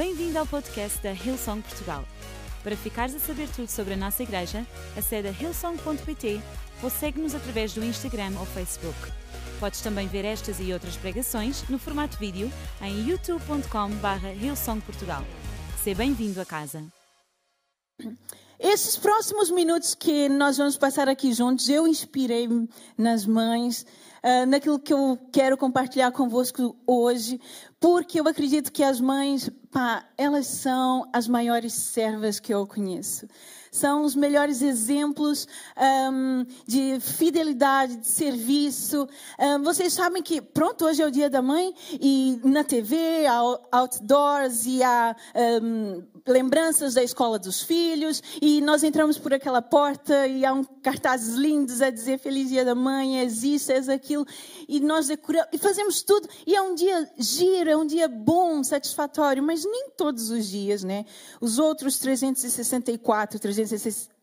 Bem-vindo ao podcast da Hillsong Portugal. Para ficares a saber tudo sobre a nossa igreja, acede a hillsong.pt ou segue-nos através do Instagram ou Facebook. Podes também ver estas e outras pregações no formato vídeo em youtube.com.br hillsongportugal. Seja bem-vindo a casa. Esses próximos minutos que nós vamos passar aqui juntos, eu inspirei nas mães, uh, naquilo que eu quero compartilhar convosco hoje, porque eu acredito que as mães, pá, elas são as maiores servas que eu conheço são os melhores exemplos um, de fidelidade, de serviço. Um, vocês sabem que, pronto, hoje é o dia da mãe e na TV, outdoors e há um, lembranças da escola dos filhos e nós entramos por aquela porta e há um cartazes lindos a dizer Feliz Dia da Mãe, existe, é aquilo e nós decoramos e fazemos tudo e é um dia giro, é um dia bom, satisfatório, mas nem todos os dias, né? Os outros 364, 365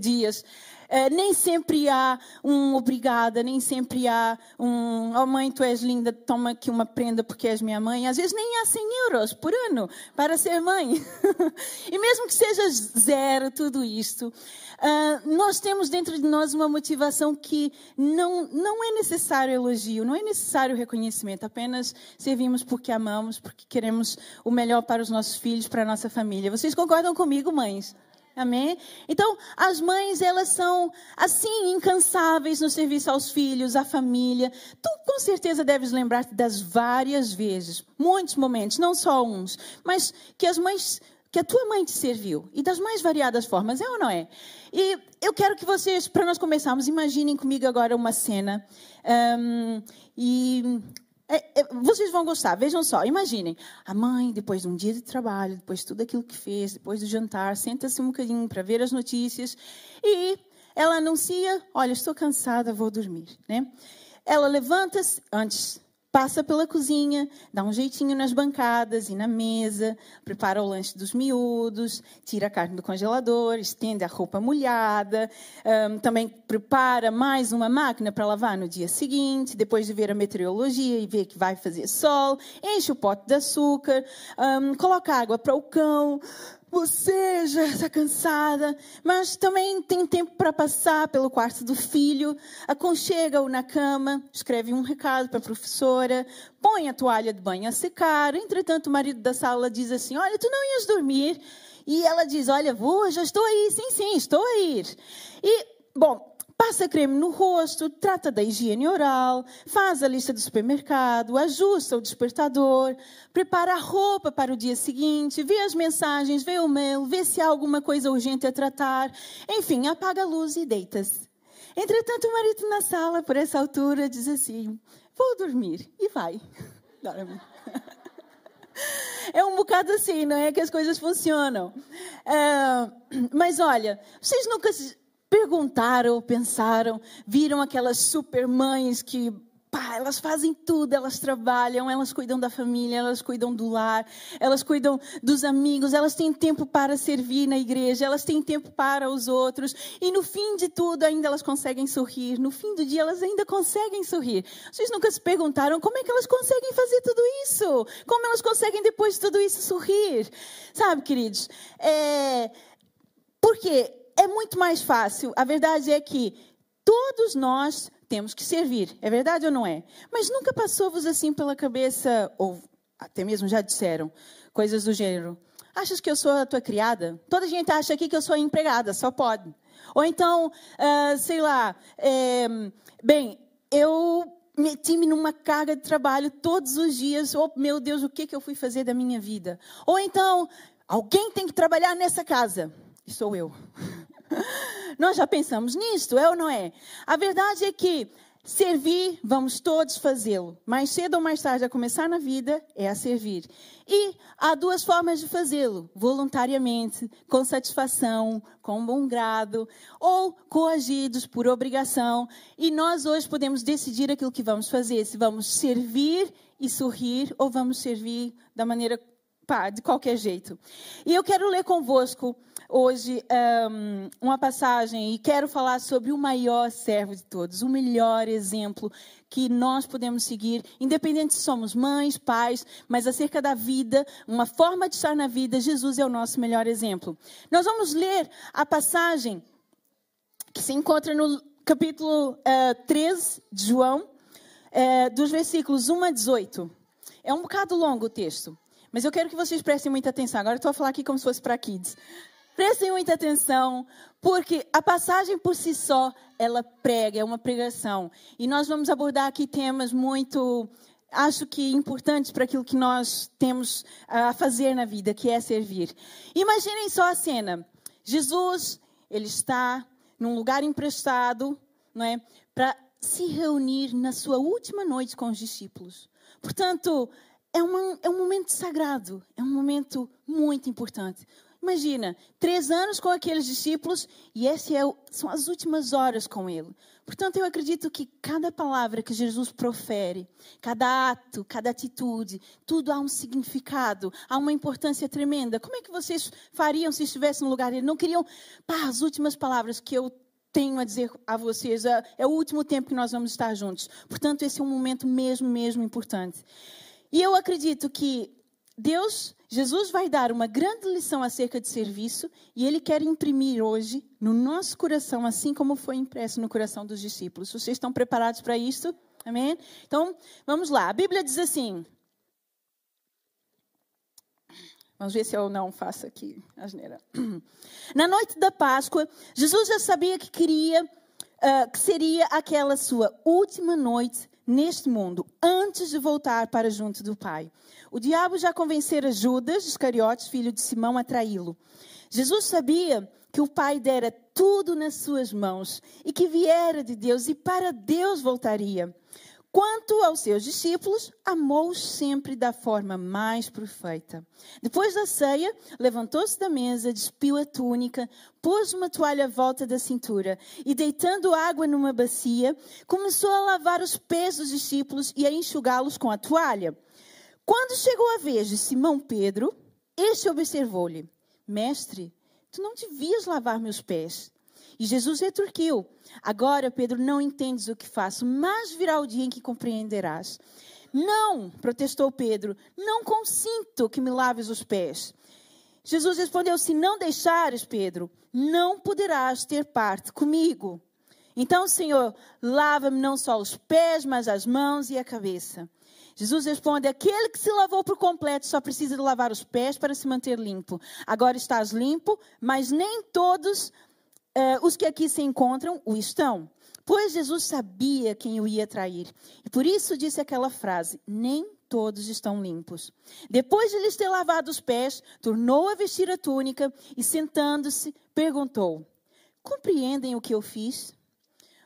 dias é, nem sempre há um obrigada, nem sempre há um, oh mãe, tu és linda, toma aqui uma prenda porque és minha mãe. Às vezes nem há 100 euros por ano para ser mãe. e mesmo que seja zero tudo isto, uh, nós temos dentro de nós uma motivação que não, não é necessário elogio, não é necessário reconhecimento, apenas servimos porque amamos, porque queremos o melhor para os nossos filhos, para a nossa família. Vocês concordam comigo, mães? Amém? Então, as mães, elas são assim, incansáveis no serviço aos filhos, à família. Tu, com certeza, deves lembrar-te das várias vezes, muitos momentos, não só uns, mas que as mães, que a tua mãe te serviu, e das mais variadas formas, é ou não é? E eu quero que vocês, para nós começarmos, imaginem comigo agora uma cena. Um, e é, é, vocês vão gostar, vejam só, imaginem. A mãe, depois de um dia de trabalho, depois de tudo aquilo que fez, depois do jantar, senta-se um bocadinho para ver as notícias e ela anuncia: Olha, estou cansada, vou dormir. Né? Ela levanta-se antes passa pela cozinha, dá um jeitinho nas bancadas e na mesa, prepara o lanche dos miúdos, tira a carne do congelador, estende a roupa molhada, um, também prepara mais uma máquina para lavar no dia seguinte, depois de ver a meteorologia e ver que vai fazer sol, enche o pote de açúcar, um, coloca água para o cão, você já está cansada, mas também tem tempo para passar pelo quarto do filho, aconchega-o na cama, escreve um recado para a professora, põe a toalha de banho a secar. Entretanto, o marido da sala diz assim: Olha, tu não ias dormir? E ela diz: Olha, vou, já estou aí. Sim, sim, estou a ir. E, bom, Passa creme no rosto, trata da higiene oral, faz a lista do supermercado, ajusta o despertador, prepara a roupa para o dia seguinte, vê as mensagens, vê o mail, vê se há alguma coisa urgente a tratar. Enfim, apaga a luz e deita-se. Entretanto, o marido na sala, por essa altura, diz assim: Vou dormir. E vai. Dorme. É um bocado assim, não é? Que as coisas funcionam. É, mas olha, vocês nunca perguntaram, pensaram, viram aquelas super mães que pá, elas fazem tudo, elas trabalham, elas cuidam da família, elas cuidam do lar, elas cuidam dos amigos, elas têm tempo para servir na igreja, elas têm tempo para os outros, e no fim de tudo ainda elas conseguem sorrir, no fim do dia elas ainda conseguem sorrir. Vocês nunca se perguntaram como é que elas conseguem fazer tudo isso? Como elas conseguem depois de tudo isso sorrir? Sabe, queridos, é... Por quê? É muito mais fácil. A verdade é que todos nós temos que servir. É verdade ou não é? Mas nunca passou-vos assim pela cabeça, ou até mesmo já disseram, coisas do gênero. Achas que eu sou a tua criada? Toda gente acha aqui que eu sou empregada, só pode. Ou então, uh, sei lá, é, bem, eu meti-me numa carga de trabalho todos os dias. Oh, meu Deus, o que, que eu fui fazer da minha vida? Ou então, alguém tem que trabalhar nessa casa. E sou eu. Nós já pensamos nisto, é ou não é? A verdade é que servir, vamos todos fazê-lo. Mais cedo ou mais tarde, a começar na vida, é a servir. E há duas formas de fazê-lo: voluntariamente, com satisfação, com bom grado, ou coagidos por obrigação. E nós hoje podemos decidir aquilo que vamos fazer: se vamos servir e sorrir, ou vamos servir da maneira pá, de qualquer jeito. E eu quero ler convosco hoje um, uma passagem e quero falar sobre o maior servo de todos, o melhor exemplo que nós podemos seguir, independente se somos mães, pais, mas acerca da vida, uma forma de estar na vida, Jesus é o nosso melhor exemplo. Nós vamos ler a passagem que se encontra no capítulo uh, eh, 13 de João, uh, dos versículos 1 a 18. É um bocado longo o texto, mas eu quero que vocês prestem muita atenção. Agora estou a falar aqui como se fosse para kids. Prestem muita atenção, porque a passagem por si só, ela prega, é uma pregação. E nós vamos abordar aqui temas muito, acho que importantes para aquilo que nós temos a fazer na vida, que é servir. Imaginem só a cena. Jesus, ele está num lugar emprestado, não é? Para se reunir na sua última noite com os discípulos. Portanto, é, uma, é um momento sagrado, é um momento muito importante. Imagina, três anos com aqueles discípulos e essas é são as últimas horas com ele. Portanto, eu acredito que cada palavra que Jesus profere, cada ato, cada atitude, tudo há um significado, há uma importância tremenda. Como é que vocês fariam se estivessem no lugar dele? Não queriam, pá, as últimas palavras que eu tenho a dizer a vocês, é, é o último tempo que nós vamos estar juntos. Portanto, esse é um momento mesmo, mesmo importante. E eu acredito que Deus, Jesus vai dar uma grande lição acerca de serviço e ele quer imprimir hoje no nosso coração, assim como foi impresso no coração dos discípulos. Vocês estão preparados para isso? Amém? Então, vamos lá. A Bíblia diz assim. Vamos ver se eu não faço aqui asneira. Na noite da Páscoa, Jesus já sabia que queria, uh, que seria aquela sua última noite neste mundo, antes de voltar para junto do Pai. O diabo já convencera Judas Iscariotes, filho de Simão, a traí-lo. Jesus sabia que o Pai dera tudo nas suas mãos e que viera de Deus e para Deus voltaria. Quanto aos seus discípulos, amou-os sempre da forma mais perfeita. Depois da ceia, levantou-se da mesa, despiu a túnica, pôs uma toalha à volta da cintura e, deitando água numa bacia, começou a lavar os pés dos discípulos e a enxugá-los com a toalha. Quando chegou a vez de Simão Pedro, este observou-lhe: Mestre, tu não devias lavar meus pés. E Jesus retorquiu: Agora, Pedro, não entendes o que faço, mas virá o dia em que compreenderás. Não, protestou Pedro, não consinto que me laves os pés. Jesus respondeu: Se não deixares, Pedro, não poderás ter parte comigo. Então, Senhor, lava-me não só os pés, mas as mãos e a cabeça. Jesus responde: aquele que se lavou por completo só precisa de lavar os pés para se manter limpo. Agora estás limpo, mas nem todos uh, os que aqui se encontram o estão. Pois Jesus sabia quem o ia trair. E por isso disse aquela frase: nem todos estão limpos. Depois de lhes ter lavado os pés, tornou a vestir a túnica e, sentando-se, perguntou: Compreendem o que eu fiz?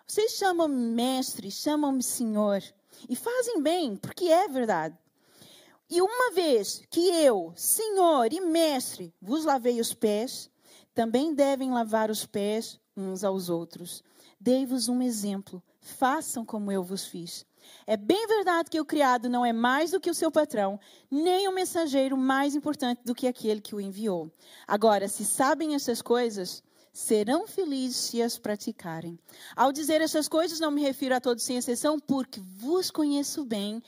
Vocês chamam-me mestre, chamam-me senhor. E fazem bem, porque é verdade. E uma vez que eu, Senhor e Mestre, vos lavei os pés, também devem lavar os pés uns aos outros. Dei-vos um exemplo, façam como eu vos fiz. É bem verdade que o criado não é mais do que o seu patrão, nem o mensageiro mais importante do que aquele que o enviou. Agora, se sabem essas coisas, serão felizes se as praticarem. Ao dizer essas coisas, não me refiro a todos sem exceção, porque vos conheço bem,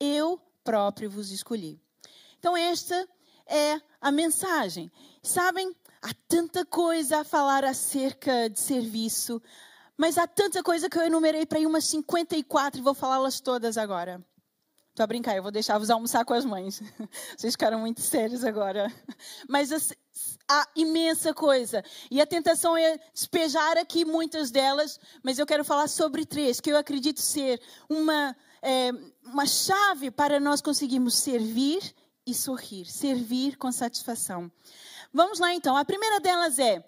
eu próprio vos escolhi. Então, esta é a mensagem. Sabem, há tanta coisa a falar acerca de serviço, mas há tanta coisa que eu enumerei para aí umas 54 e vou falá-las todas agora. Estou a brincar, eu vou deixar-vos almoçar com as mães. Vocês ficaram muito sérios agora. Mas há imensa coisa. E a tentação é despejar aqui muitas delas, mas eu quero falar sobre três, que eu acredito ser uma, é, uma chave para nós conseguirmos servir e sorrir. Servir com satisfação. Vamos lá então. A primeira delas é: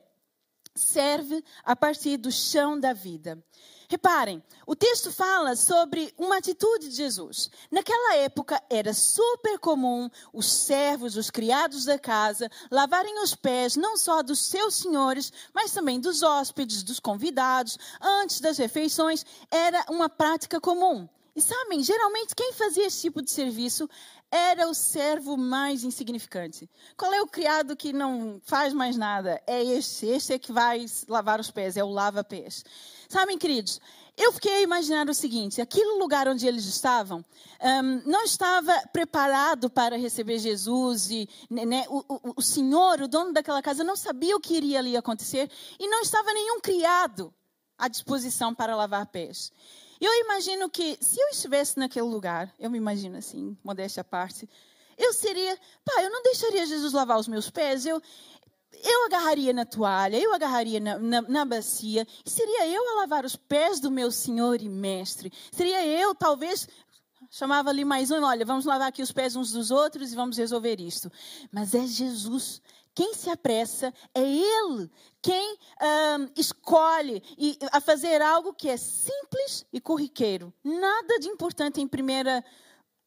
serve a partir do chão da vida. Reparem, o texto fala sobre uma atitude de Jesus. Naquela época era super comum os servos, os criados da casa, lavarem os pés não só dos seus senhores, mas também dos hóspedes, dos convidados, antes das refeições. Era uma prática comum. E sabem, geralmente quem fazia esse tipo de serviço era o servo mais insignificante. Qual é o criado que não faz mais nada? É este. Este é que vai lavar os pés, é o lava-pés. Sabem, queridos, eu fiquei imaginando o seguinte: aquele lugar onde eles estavam um, não estava preparado para receber Jesus e né, né, o, o, o senhor, o dono daquela casa, não sabia o que iria ali acontecer e não estava nenhum criado à disposição para lavar pés. Eu imagino que se eu estivesse naquele lugar, eu me imagino assim, modéstia à parte, eu seria, pá, eu não deixaria Jesus lavar os meus pés, eu, eu agarraria na toalha, eu agarraria na, na, na, bacia, e seria eu a lavar os pés do meu Senhor e Mestre. Seria eu, talvez, chamava ali mais um, olha, vamos lavar aqui os pés uns dos outros e vamos resolver isto. Mas é Jesus. Quem se apressa é Ele. Quem escolhe a fazer algo que é simples e corriqueiro. Nada de importante em primeira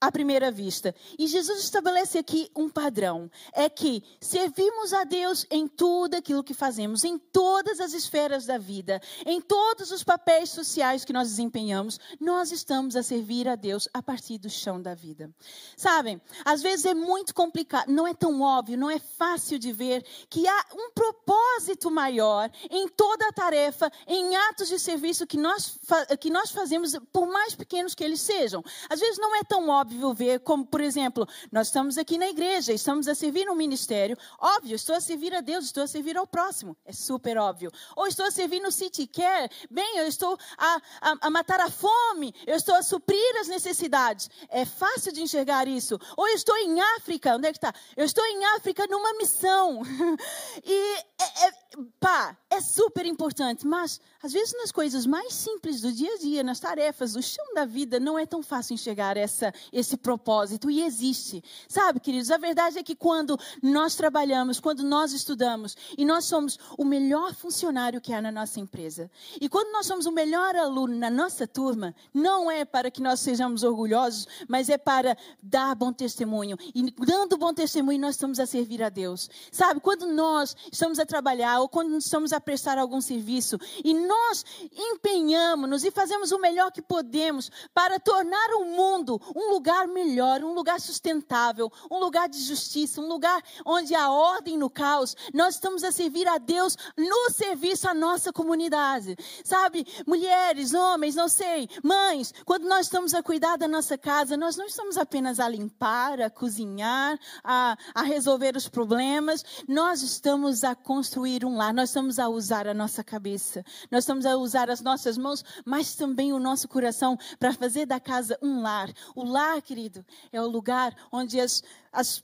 à primeira vista. E Jesus estabelece aqui um padrão: é que servimos a Deus em tudo aquilo que fazemos, em todas as esferas da vida, em todos os papéis sociais que nós desempenhamos, nós estamos a servir a Deus a partir do chão da vida. Sabem, às vezes é muito complicado, não é tão óbvio, não é fácil de ver que há um propósito maior em toda a tarefa, em atos de serviço que nós, que nós fazemos, por mais pequenos que eles sejam. Às vezes não é tão óbvio óbvio ver, como por exemplo, nós estamos aqui na igreja, estamos a servir no ministério. Óbvio, estou a servir a Deus, estou a servir ao próximo. É super óbvio. Ou estou a servir no City Care. Bem, eu estou a, a, a matar a fome, eu estou a suprir as necessidades. É fácil de enxergar isso. Ou eu estou em África, onde é que está? Eu estou em África numa missão. e é, é, pá, é super importante, mas às vezes nas coisas mais simples do dia a dia, nas tarefas, do chão da vida, não é tão fácil enxergar essa, propósito e existe. Sabe, queridos, a verdade é que quando nós trabalhamos, quando nós estudamos e nós somos o melhor funcionário que há na nossa empresa, e quando nós somos o melhor aluno na nossa turma, não é para que nós sejamos orgulhosos, mas é para dar bom testemunho. E dando bom testemunho, nós estamos a servir a Deus. Sabe, quando nós estamos a trabalhar ou quando estamos a prestar algum serviço e nós empenhamos-nos e fazemos o melhor que podemos para tornar o mundo um lugar melhor, um lugar sustentável, um lugar de justiça, um lugar onde há ordem no caos, nós estamos a servir a Deus no serviço à nossa comunidade. Sabe, mulheres, homens, não sei, mães, quando nós estamos a cuidar da nossa casa, nós não estamos apenas a limpar, a cozinhar, a, a resolver os problemas, nós estamos a construir um lar, nós estamos a usar a nossa cabeça, nós estamos a usar as nossas mãos, mas também o nosso coração para fazer da casa um lar. O lar, querido, é o lugar onde as, as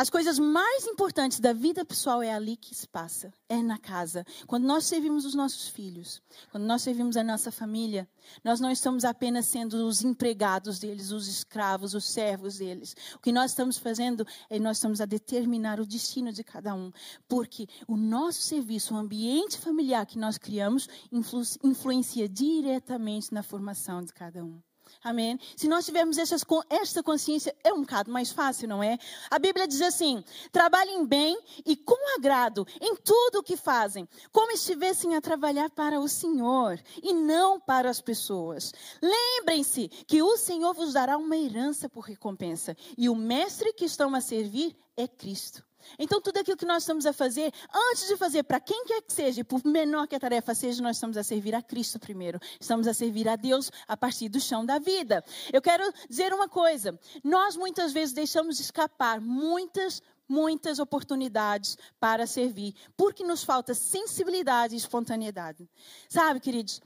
as coisas mais importantes da vida pessoal é ali que se passa, é na casa. Quando nós servimos os nossos filhos, quando nós servimos a nossa família, nós não estamos apenas sendo os empregados deles, os escravos, os servos deles. O que nós estamos fazendo é nós estamos a determinar o destino de cada um, porque o nosso serviço, o ambiente familiar que nós criamos, influ influencia diretamente na formação de cada um. Amém? Se nós tivermos esta consciência, é um bocado mais fácil, não é? A Bíblia diz assim: trabalhem bem e com agrado em tudo o que fazem, como estivessem a trabalhar para o Senhor e não para as pessoas. Lembrem-se que o Senhor vos dará uma herança por recompensa, e o mestre que estão a servir é Cristo. Então, tudo aquilo que nós estamos a fazer, antes de fazer para quem quer que seja, por menor que a tarefa seja, nós estamos a servir a Cristo primeiro. Estamos a servir a Deus a partir do chão da vida. Eu quero dizer uma coisa: nós muitas vezes deixamos escapar muitas, muitas oportunidades para servir, porque nos falta sensibilidade e espontaneidade. Sabe, queridos,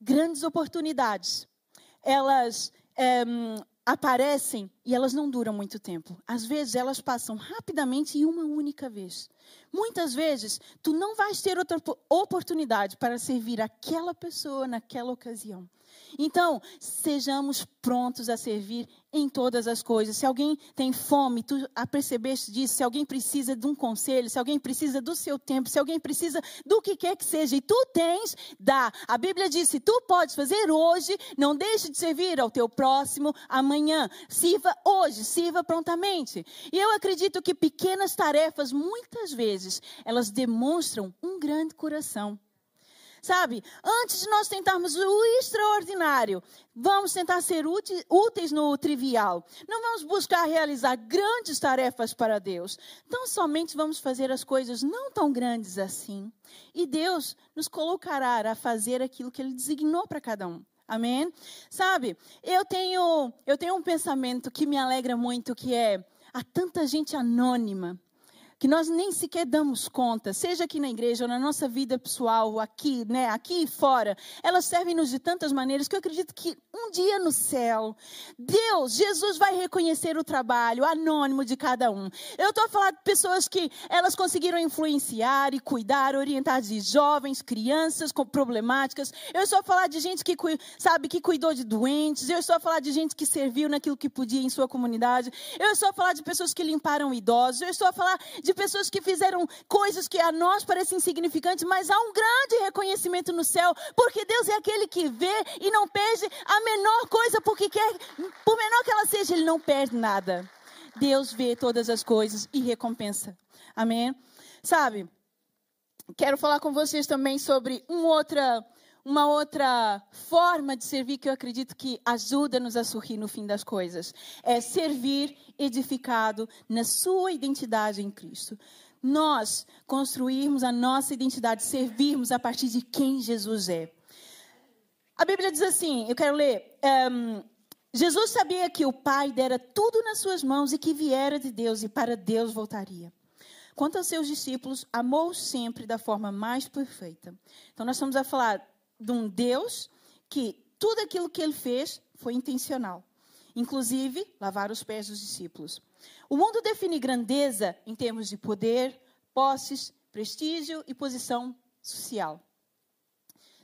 grandes oportunidades, elas. É, aparecem e elas não duram muito tempo. Às vezes elas passam rapidamente e uma única vez. Muitas vezes tu não vais ter outra oportunidade para servir aquela pessoa naquela ocasião. Então, sejamos prontos a servir em todas as coisas. Se alguém tem fome, tu apercebeste disso, se alguém precisa de um conselho, se alguém precisa do seu tempo, se alguém precisa do que quer que seja, e tu tens, dá. A Bíblia diz: se tu podes fazer hoje, não deixe de servir ao teu próximo amanhã. Sirva hoje, sirva prontamente. E eu acredito que pequenas tarefas, muitas vezes, elas demonstram um grande coração. Sabe? Antes de nós tentarmos o extraordinário, vamos tentar ser úteis no trivial. Não vamos buscar realizar grandes tarefas para Deus. Então, somente vamos fazer as coisas não tão grandes assim. E Deus nos colocará a fazer aquilo que Ele designou para cada um. Amém? Sabe, eu tenho, eu tenho um pensamento que me alegra muito, que é, há tanta gente anônima que nós nem sequer damos conta, seja aqui na igreja ou na nossa vida pessoal, aqui, né, aqui e fora, elas servem-nos de tantas maneiras que eu acredito que um dia no céu, Deus, Jesus vai reconhecer o trabalho anônimo de cada um. Eu estou a falar de pessoas que elas conseguiram influenciar e cuidar, orientar de jovens, crianças com problemáticas. Eu estou a falar de gente que, sabe, que cuidou de doentes. Eu estou a falar de gente que serviu naquilo que podia em sua comunidade. Eu estou a falar de pessoas que limparam idosos. Eu estou a falar de pessoas que fizeram coisas que a nós parecem insignificantes, mas há um grande reconhecimento no céu, porque Deus é aquele que vê e não perde a menor coisa, porque quer, por menor que ela seja, Ele não perde nada. Deus vê todas as coisas e recompensa. Amém? Sabe, quero falar com vocês também sobre um outra, uma outra forma de servir que eu acredito que ajuda-nos a sorrir no fim das coisas. É servir edificado na sua identidade em Cristo. Nós construirmos a nossa identidade, servirmos a partir de quem Jesus é. A Bíblia diz assim, eu quero ler. Um, Jesus sabia que o Pai dera tudo nas suas mãos e que viera de Deus e para Deus voltaria. Quanto aos seus discípulos, amou sempre da forma mais perfeita. Então, nós estamos a falar de um Deus que tudo aquilo que ele fez foi intencional inclusive lavar os pés dos discípulos. O mundo define grandeza em termos de poder, posses, prestígio e posição social.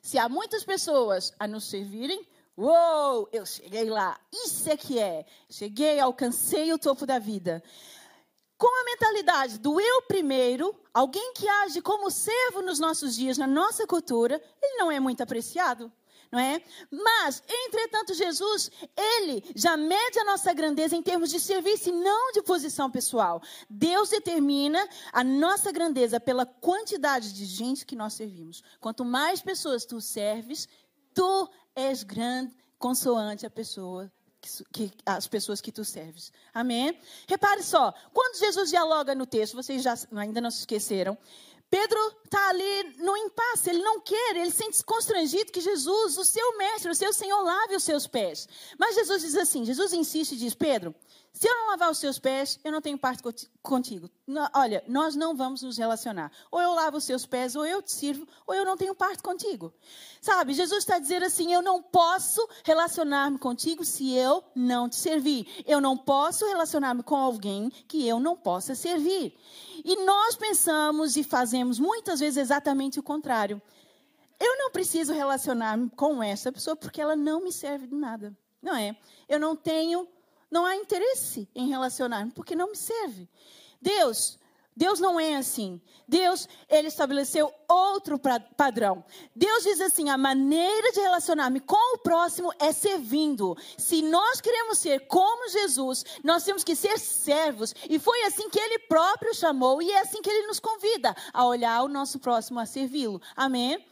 Se há muitas pessoas a nos servirem, uou, eu cheguei lá, isso é que é. Cheguei, alcancei o topo da vida. Com a mentalidade do eu primeiro, alguém que age como servo nos nossos dias, na nossa cultura, ele não é muito apreciado não é? Mas, entretanto, Jesus, ele já mede a nossa grandeza em termos de serviço e não de posição pessoal. Deus determina a nossa grandeza pela quantidade de gente que nós servimos. Quanto mais pessoas tu serves, tu és grande consoante a pessoa que, as pessoas que tu serves. Amém? Repare só, quando Jesus dialoga no texto, vocês já ainda não se esqueceram, Pedro está ali no impasse, ele não quer, ele sente constrangido que Jesus, o seu mestre, o seu Senhor, lave os seus pés. Mas Jesus diz assim: Jesus insiste e diz: Pedro, se eu não lavar os seus pés, eu não tenho parte contigo. Olha, nós não vamos nos relacionar. Ou eu lavo os seus pés, ou eu te sirvo, ou eu não tenho parte contigo. Sabe, Jesus está dizendo assim: eu não posso relacionar-me contigo se eu não te servir. Eu não posso relacionar-me com alguém que eu não possa servir. E nós pensamos e fazemos muitas vezes exatamente o contrário. Eu não preciso relacionar-me com essa pessoa porque ela não me serve de nada. Não é? Eu não tenho, não há interesse em relacionar-me porque não me serve. Deus Deus não é assim. Deus, ele estabeleceu outro padrão. Deus diz assim: a maneira de relacionar-me com o próximo é servindo. Se nós queremos ser como Jesus, nós temos que ser servos. E foi assim que ele próprio chamou, e é assim que ele nos convida a olhar o nosso próximo, a servi-lo. Amém?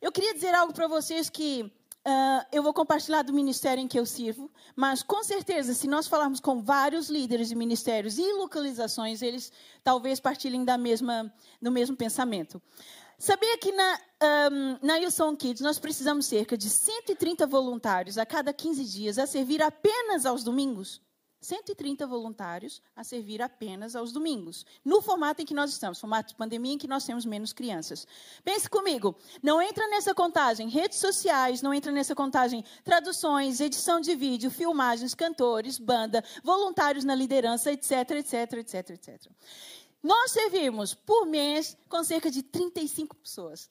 Eu queria dizer algo para vocês que Uh, eu vou compartilhar do ministério em que eu sirvo, mas com certeza, se nós falarmos com vários líderes de ministérios e localizações, eles talvez partilhem da mesma, do mesmo pensamento. Sabia que na, um, na Wilson Kids nós precisamos cerca de 130 voluntários a cada 15 dias a servir apenas aos domingos? 130 voluntários a servir apenas aos domingos, no formato em que nós estamos, formato de pandemia em que nós temos menos crianças. Pense comigo, não entra nessa contagem redes sociais, não entra nessa contagem traduções, edição de vídeo, filmagens, cantores, banda, voluntários na liderança, etc, etc, etc, etc. Nós servimos por mês com cerca de 35 pessoas.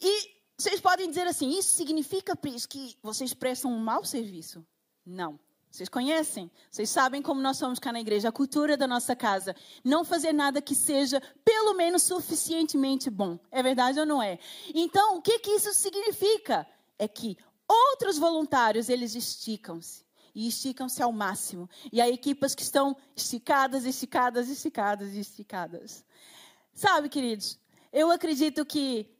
E vocês podem dizer assim, isso significa que vocês prestam um mau serviço? Não. Vocês conhecem? Vocês sabem como nós somos cá na igreja, a cultura da nossa casa. Não fazer nada que seja, pelo menos, suficientemente bom. É verdade ou não é? Então, o que, que isso significa? É que outros voluntários, eles esticam-se. E esticam-se ao máximo. E há equipas que estão esticadas, esticadas, esticadas, esticadas. Sabe, queridos, eu acredito que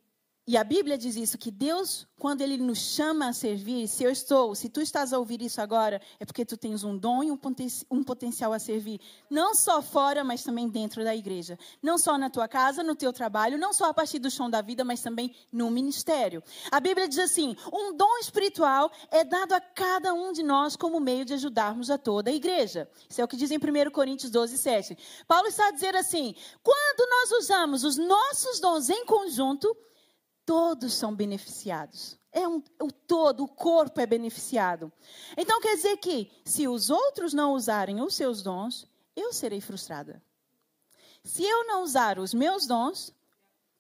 e a Bíblia diz isso, que Deus, quando Ele nos chama a servir, se eu estou, se tu estás a ouvir isso agora, é porque tu tens um dom e um, poten um potencial a servir. Não só fora, mas também dentro da igreja. Não só na tua casa, no teu trabalho, não só a partir do chão da vida, mas também no ministério. A Bíblia diz assim: um dom espiritual é dado a cada um de nós como meio de ajudarmos a toda a igreja. Isso é o que diz em 1 Coríntios 12, 7. Paulo está a dizer assim: quando nós usamos os nossos dons em conjunto, todos são beneficiados. É um, o todo, o corpo é beneficiado. Então quer dizer que, se os outros não usarem os seus dons, eu serei frustrada. Se eu não usar os meus dons,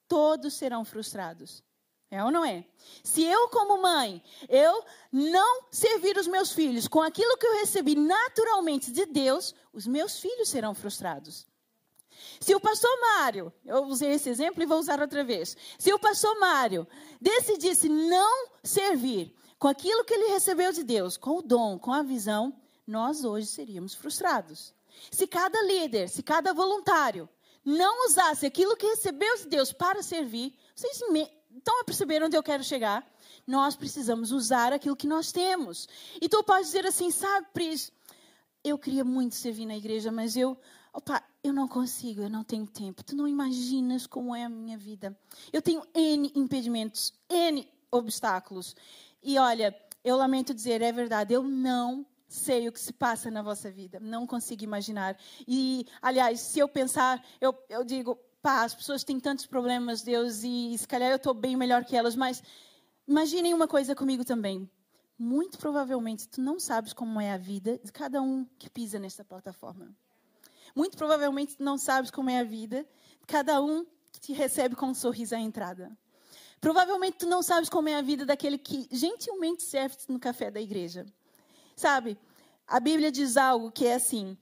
todos serão frustrados. É ou não é? Se eu, como mãe, eu não servir os meus filhos com aquilo que eu recebi naturalmente de Deus, os meus filhos serão frustrados. Se o pastor Mário, eu usei esse exemplo e vou usar outra vez. Se o pastor Mário decidisse não servir com aquilo que ele recebeu de Deus, com o dom, com a visão, nós hoje seríamos frustrados. Se cada líder, se cada voluntário não usasse aquilo que recebeu de Deus para servir, vocês me... estão a perceber onde eu quero chegar? Nós precisamos usar aquilo que nós temos. E tu pode dizer assim, sabe, Pris, eu queria muito servir na igreja, mas eu Opa, eu não consigo, eu não tenho tempo. Tu não imaginas como é a minha vida. Eu tenho N impedimentos, N obstáculos. E olha, eu lamento dizer, é verdade, eu não sei o que se passa na vossa vida. Não consigo imaginar. E, aliás, se eu pensar, eu, eu digo, pá, as pessoas têm tantos problemas, Deus, e se calhar eu estou bem melhor que elas, mas imaginem uma coisa comigo também. Muito provavelmente tu não sabes como é a vida de cada um que pisa nesta plataforma. Muito provavelmente não sabes como é a vida. Cada um te recebe com um sorriso à entrada. Provavelmente tu não sabes como é a vida daquele que gentilmente serve no café da igreja. Sabe? A Bíblia diz algo que é assim.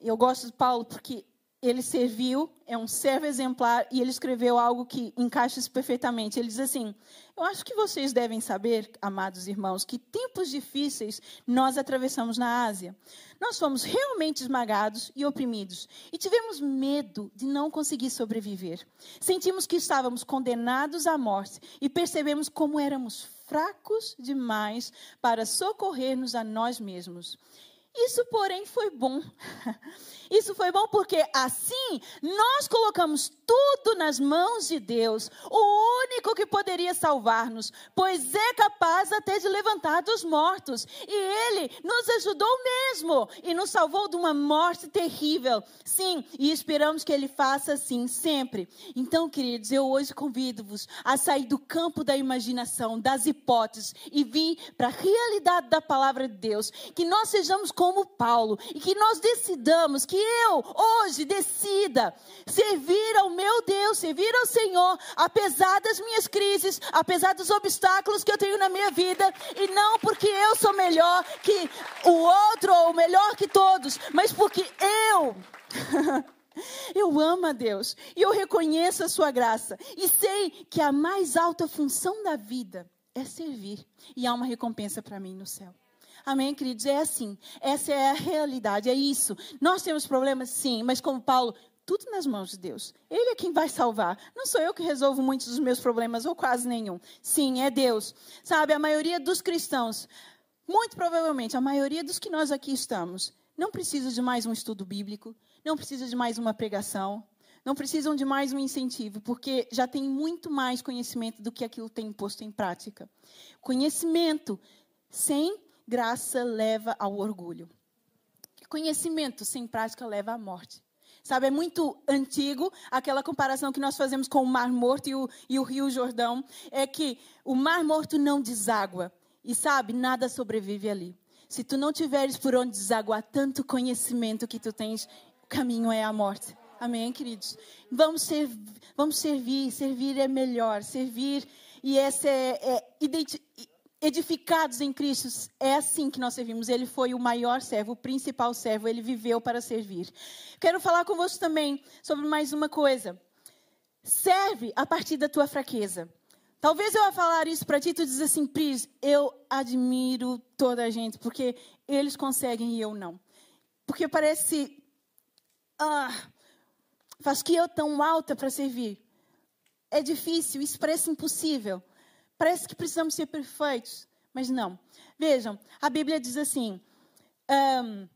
Eu gosto de Paulo porque ele serviu, é um servo exemplar e ele escreveu algo que encaixa isso perfeitamente. Ele diz assim: Eu acho que vocês devem saber, amados irmãos, que tempos difíceis nós atravessamos na Ásia. Nós fomos realmente esmagados e oprimidos e tivemos medo de não conseguir sobreviver. Sentimos que estávamos condenados à morte e percebemos como éramos fracos demais para socorrer-nos a nós mesmos. Isso, porém, foi bom. Isso foi bom porque assim nós colocamos tudo nas mãos de Deus, o único que poderia salvar-nos, pois é capaz até de levantar dos mortos. E Ele nos ajudou mesmo e nos salvou de uma morte terrível. Sim, e esperamos que Ele faça assim sempre. Então, queridos, eu hoje convido-vos a sair do campo da imaginação, das hipóteses e vir para a realidade da palavra de Deus. Que nós sejamos como Paulo e que nós decidamos que eu hoje decida servir ao meu Deus, servir ao Senhor, apesar das minhas crises, apesar dos obstáculos que eu tenho na minha vida, e não porque eu sou melhor que o outro ou melhor que todos, mas porque eu. Eu amo a Deus e eu reconheço a sua graça e sei que a mais alta função da vida é servir e há uma recompensa para mim no céu. Amém, queridos? É assim. Essa é a realidade, é isso. Nós temos problemas, sim, mas como Paulo, tudo nas mãos de Deus. Ele é quem vai salvar. Não sou eu que resolvo muitos dos meus problemas, ou quase nenhum. Sim, é Deus. Sabe, a maioria dos cristãos, muito provavelmente, a maioria dos que nós aqui estamos, não precisa de mais um estudo bíblico, não precisa de mais uma pregação, não precisam de mais um incentivo, porque já tem muito mais conhecimento do que aquilo tem posto em prática. Conhecimento sem graça leva ao orgulho. Conhecimento sem prática leva à morte. Sabe, é muito antigo aquela comparação que nós fazemos com o Mar Morto e o, e o Rio Jordão. É que o Mar Morto não deságua. E sabe, nada sobrevive ali. Se tu não tiveres por onde desaguar tanto conhecimento que tu tens, o caminho é a morte. Amém, queridos? Vamos, ser, vamos servir, servir é melhor. Servir, e essa é, é edificados em Cristo, é assim que nós servimos. Ele foi o maior servo, o principal servo, ele viveu para servir. Quero falar convosco também sobre mais uma coisa. Serve a partir da tua fraqueza. Talvez eu a falar isso para ti, tu diz assim, Pris, eu admiro toda a gente, porque eles conseguem e eu não. Porque parece, ah, faz que eu tão alta para servir. é difícil, isso parece impossível. Parece que precisamos ser perfeitos, mas não. Vejam, a Bíblia diz assim: um,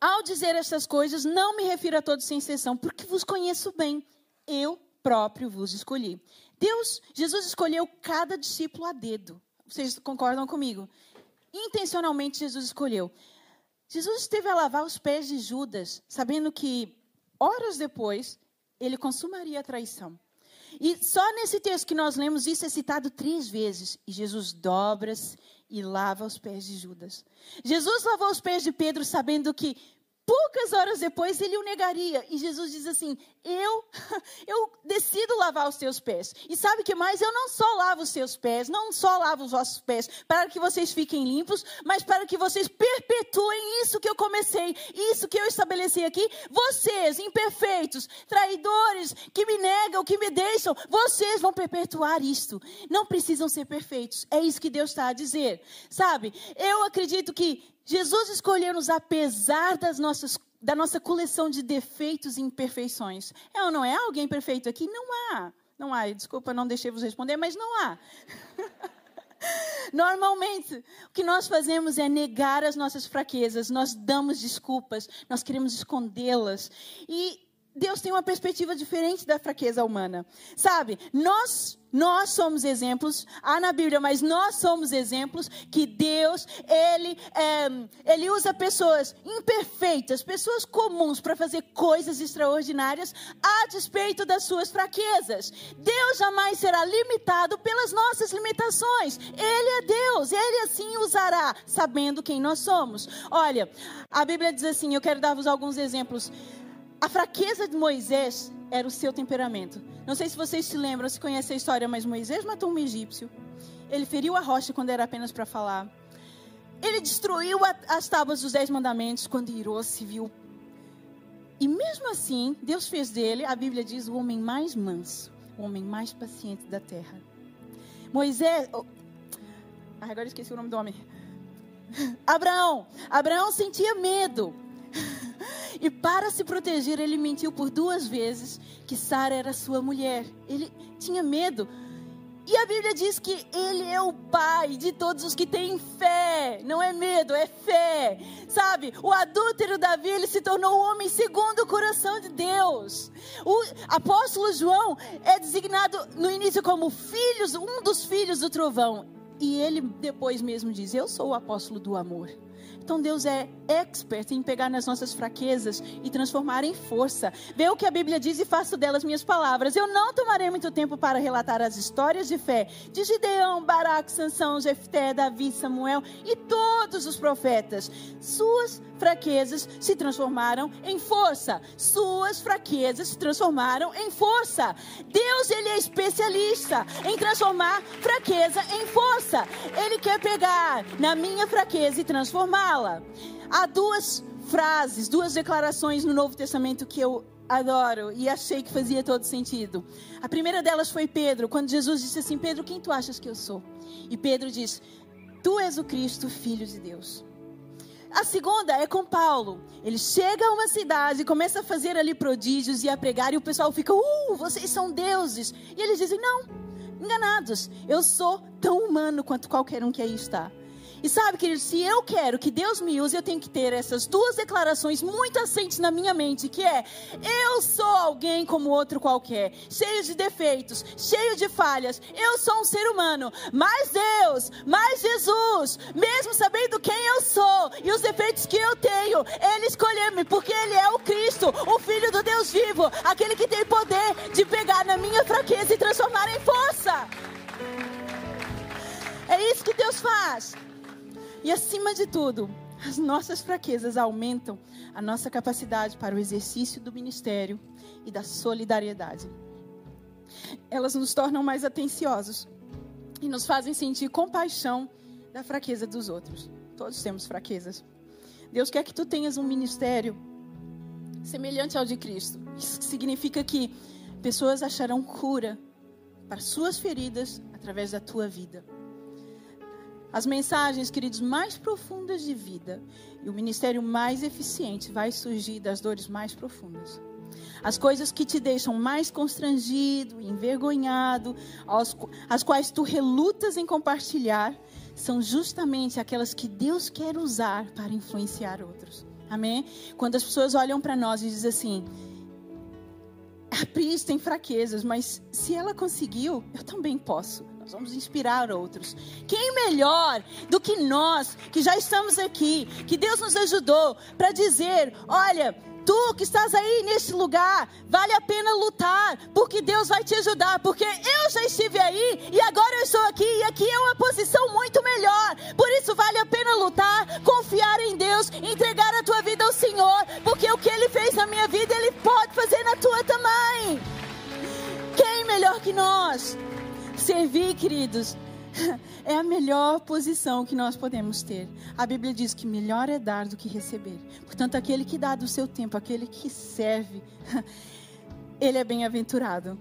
ao dizer estas coisas, não me refiro a todos sem exceção, porque vos conheço bem. Eu próprio vos escolhi. Deus, Jesus escolheu cada discípulo a dedo. Vocês concordam comigo? Intencionalmente Jesus escolheu. Jesus esteve a lavar os pés de Judas, sabendo que horas depois ele consumaria a traição. E só nesse texto que nós lemos, isso é citado três vezes. E Jesus dobra-se e lava os pés de Judas. Jesus lavou os pés de Pedro, sabendo que poucas horas depois ele o negaria. E Jesus diz assim: Eu, eu decido lavar os teus pés. E sabe que mais? Eu não só lavo os seus pés, não só lavo os vossos pés para que vocês fiquem limpos, mas para que vocês perpetuem isso que eu comecei, isso que eu estabeleci aqui. Vocês, imperfeitos, traidores, que me negam, que me deixam, vocês vão perpetuar isto. Não precisam ser perfeitos. É isso que Deus está a dizer. Sabe? Eu acredito que Jesus escolheu-nos apesar das nossas, da nossa coleção de defeitos e imperfeições. É ou não é? Alguém perfeito aqui? Não há. Não há. Desculpa, não deixei vos responder, mas não há. Normalmente, o que nós fazemos é negar as nossas fraquezas, nós damos desculpas, nós queremos escondê-las. E Deus tem uma perspectiva diferente da fraqueza humana. Sabe, nós nós somos exemplos, há na Bíblia, mas nós somos exemplos que Deus, Ele, é, Ele usa pessoas imperfeitas, pessoas comuns para fazer coisas extraordinárias a despeito das suas fraquezas. Deus jamais será limitado pelas nossas limitações. Ele é Deus, Ele assim usará, sabendo quem nós somos. Olha, a Bíblia diz assim, eu quero dar-vos alguns exemplos. A fraqueza de Moisés era o seu temperamento. Não sei se vocês se lembram, se conhecem a história, mas Moisés matou um egípcio. Ele feriu a rocha quando era apenas para falar. Ele destruiu a, as tábuas dos dez mandamentos quando irou se viu. E mesmo assim, Deus fez dele, a Bíblia diz, o homem mais manso, o homem mais paciente da terra. Moisés. Oh, agora esqueci o nome do homem. Abraão. Abraão sentia medo. E para se proteger, ele mentiu por duas vezes que Sara era sua mulher. Ele tinha medo. E a Bíblia diz que ele é o pai de todos os que têm fé. Não é medo, é fé. Sabe? O adúltero Davi, ele se tornou o homem segundo o coração de Deus. O apóstolo João é designado no início como filhos, um dos filhos do trovão. E ele depois mesmo diz: Eu sou o apóstolo do amor. Então Deus é expert em pegar nas nossas fraquezas e transformar em força. Vê o que a Bíblia diz e faço delas minhas palavras. Eu não tomarei muito tempo para relatar as histórias de fé de Gideão, Baraque, Sansão, Jefté, Davi, Samuel e todos os profetas. Suas fraquezas se transformaram em força. Suas fraquezas se transformaram em força. Deus, ele é especialista em transformar fraqueza em força. Ele quer pegar na minha fraqueza e transformá-la. Há duas frases, duas declarações no Novo Testamento que eu adoro e achei que fazia todo sentido. A primeira delas foi Pedro, quando Jesus disse assim: Pedro, quem tu achas que eu sou? E Pedro diz: Tu és o Cristo, filho de Deus. A segunda é com Paulo. Ele chega a uma cidade, começa a fazer ali prodígios e a pregar, e o pessoal fica: Uh, vocês são deuses. E eles dizem: Não, enganados. Eu sou tão humano quanto qualquer um que aí está. E sabe, querido, se eu quero que Deus me use, eu tenho que ter essas duas declarações muito assentes na minha mente, que é: eu sou alguém como outro qualquer, cheio de defeitos, cheio de falhas. Eu sou um ser humano, mas Deus, mas Jesus, mesmo sabendo quem eu sou e os defeitos que eu tenho, ele escolheu-me porque ele é o Cristo, o filho do Deus vivo, aquele que tem poder de pegar na minha fraqueza e transformar em força. É isso que Deus faz. E acima de tudo, as nossas fraquezas aumentam a nossa capacidade para o exercício do ministério e da solidariedade. Elas nos tornam mais atenciosos e nos fazem sentir compaixão da fraqueza dos outros. Todos temos fraquezas. Deus quer que tu tenhas um ministério semelhante ao de Cristo. Isso significa que pessoas acharão cura para suas feridas através da tua vida. As mensagens, queridos, mais profundas de vida e o ministério mais eficiente vai surgir das dores mais profundas. As coisas que te deixam mais constrangido, envergonhado, aos, as quais tu relutas em compartilhar, são justamente aquelas que Deus quer usar para influenciar outros. Amém? Quando as pessoas olham para nós e dizem assim: a Pris tem fraquezas, mas se ela conseguiu, eu também posso. Nós vamos inspirar outros. Quem melhor do que nós, que já estamos aqui, que Deus nos ajudou para dizer: olha, Tu que estás aí neste lugar, vale a pena lutar, porque Deus vai te ajudar, porque eu já estive aí e agora eu estou aqui e aqui é uma posição muito melhor. Por isso vale a pena lutar, confiar em Deus, entregar a tua vida ao Senhor, porque o que ele fez na minha vida, ele pode fazer na tua também. Quem melhor que nós? Servir, queridos, é a melhor posição que nós podemos ter. A Bíblia diz que melhor é dar do que receber. Portanto, aquele que dá do seu tempo, aquele que serve, ele é bem-aventurado.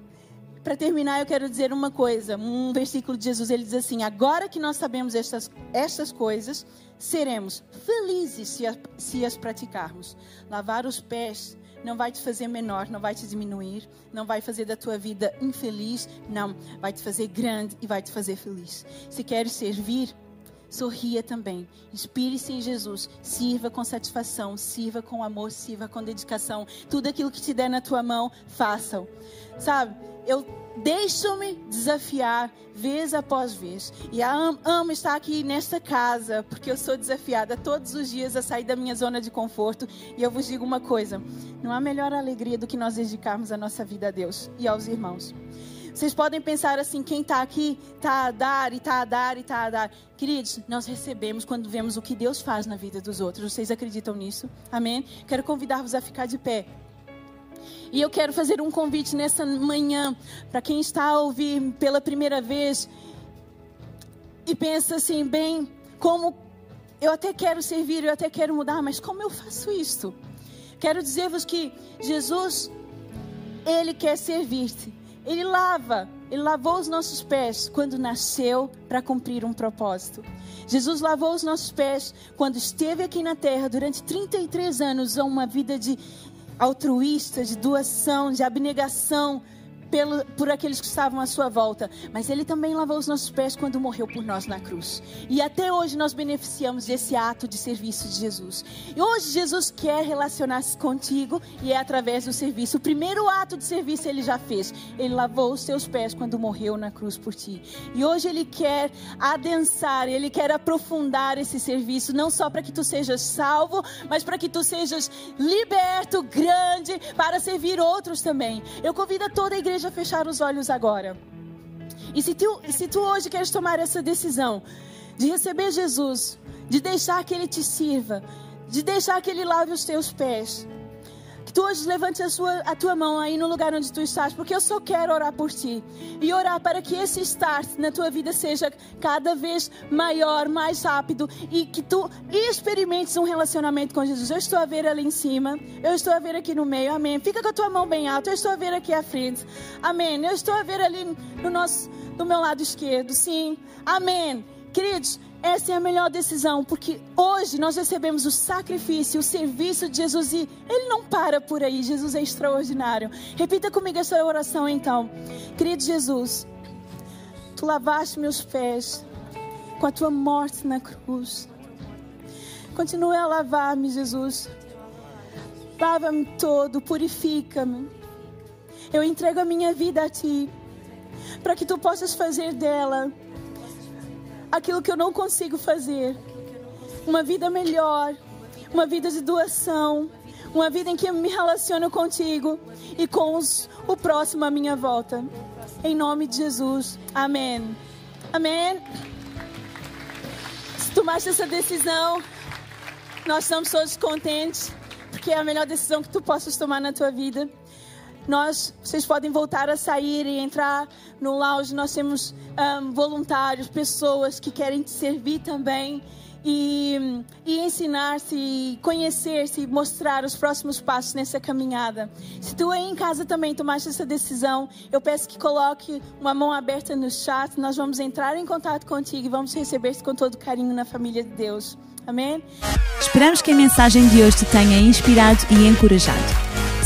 Para terminar, eu quero dizer uma coisa. Um versículo de Jesus, ele diz assim: Agora que nós sabemos estas, estas coisas, seremos felizes se, a, se as praticarmos. Lavar os pés não vai te fazer menor, não vai te diminuir, não vai fazer da tua vida infeliz, não, vai te fazer grande e vai te fazer feliz. Se queres servir, sorria também. Inspire-se em Jesus. Sirva com satisfação, sirva com amor, sirva com dedicação. Tudo aquilo que te der na tua mão, faça-o. Sabe, eu deixo-me desafiar vez após vez. E amo, amo estar aqui nesta casa, porque eu sou desafiada todos os dias a sair da minha zona de conforto. E eu vos digo uma coisa: não há melhor alegria do que nós dedicarmos a nossa vida a Deus e aos irmãos. Vocês podem pensar assim: quem está aqui está a dar e está a dar e está a dar. Queridos, nós recebemos quando vemos o que Deus faz na vida dos outros. Vocês acreditam nisso? Amém? Quero convidar-vos a ficar de pé. E eu quero fazer um convite nessa manhã para quem está a ouvir pela primeira vez e pensa assim, bem, como eu até quero servir, eu até quero mudar, mas como eu faço isso? Quero dizer-vos que Jesus, Ele quer servir-te. Ele lava, Ele lavou os nossos pés quando nasceu para cumprir um propósito. Jesus lavou os nossos pés quando esteve aqui na terra durante 33 anos, a uma vida de altruísta, de doação, de abnegação pelo, por aqueles que estavam à sua volta, mas Ele também lavou os nossos pés quando morreu por nós na cruz. E até hoje nós beneficiamos desse ato de serviço de Jesus. E hoje Jesus quer relacionar-se contigo e é através do serviço. O primeiro ato de serviço Ele já fez. Ele lavou os teus pés quando morreu na cruz por ti. E hoje Ele quer adensar, Ele quer aprofundar esse serviço, não só para que tu sejas salvo, mas para que tu sejas liberto, grande, para servir outros também. Eu convido toda a igreja igreja fechar os olhos agora. E se tu, se tu hoje queres tomar essa decisão de receber Jesus, de deixar que Ele te sirva, de deixar que Ele lave os teus pés, tu hoje levante a, sua, a tua mão aí no lugar onde tu estás, porque eu só quero orar por ti. E orar para que esse start na tua vida seja cada vez maior, mais rápido e que tu experimentes um relacionamento com Jesus. Eu estou a ver ali em cima, eu estou a ver aqui no meio, amém. Fica com a tua mão bem alta, eu estou a ver aqui à frente, amém. Eu estou a ver ali no nosso, do meu lado esquerdo, sim, amém. Queridos, essa é a melhor decisão, porque hoje nós recebemos o sacrifício, o serviço de Jesus e Ele não para por aí. Jesus é extraordinário. Repita comigo essa oração então. Querido Jesus, Tu lavaste meus pés com a Tua morte na cruz. Continue a lavar-me, Jesus. Lava-me todo, purifica-me. Eu entrego a minha vida a Ti, para que Tu possas fazer dela aquilo que eu não consigo fazer. Uma vida melhor, uma vida de doação, uma vida em que eu me relaciono contigo e com os, o próximo à minha volta. Em nome de Jesus. Amém. Amém. Se tomaste essa decisão, nós estamos todos contentes, porque é a melhor decisão que tu possas tomar na tua vida. Nós, vocês podem voltar a sair e entrar no lounge. Nós temos um, voluntários, pessoas que querem te servir também e, e ensinar-se, conhecer-se, mostrar os próximos passos nessa caminhada. Se tu aí em casa também tomaste essa decisão, eu peço que coloque uma mão aberta no chat. Nós vamos entrar em contato contigo e vamos receber-te com todo carinho na família de Deus. Amém? Esperamos que a mensagem de hoje te tenha inspirado e encorajado.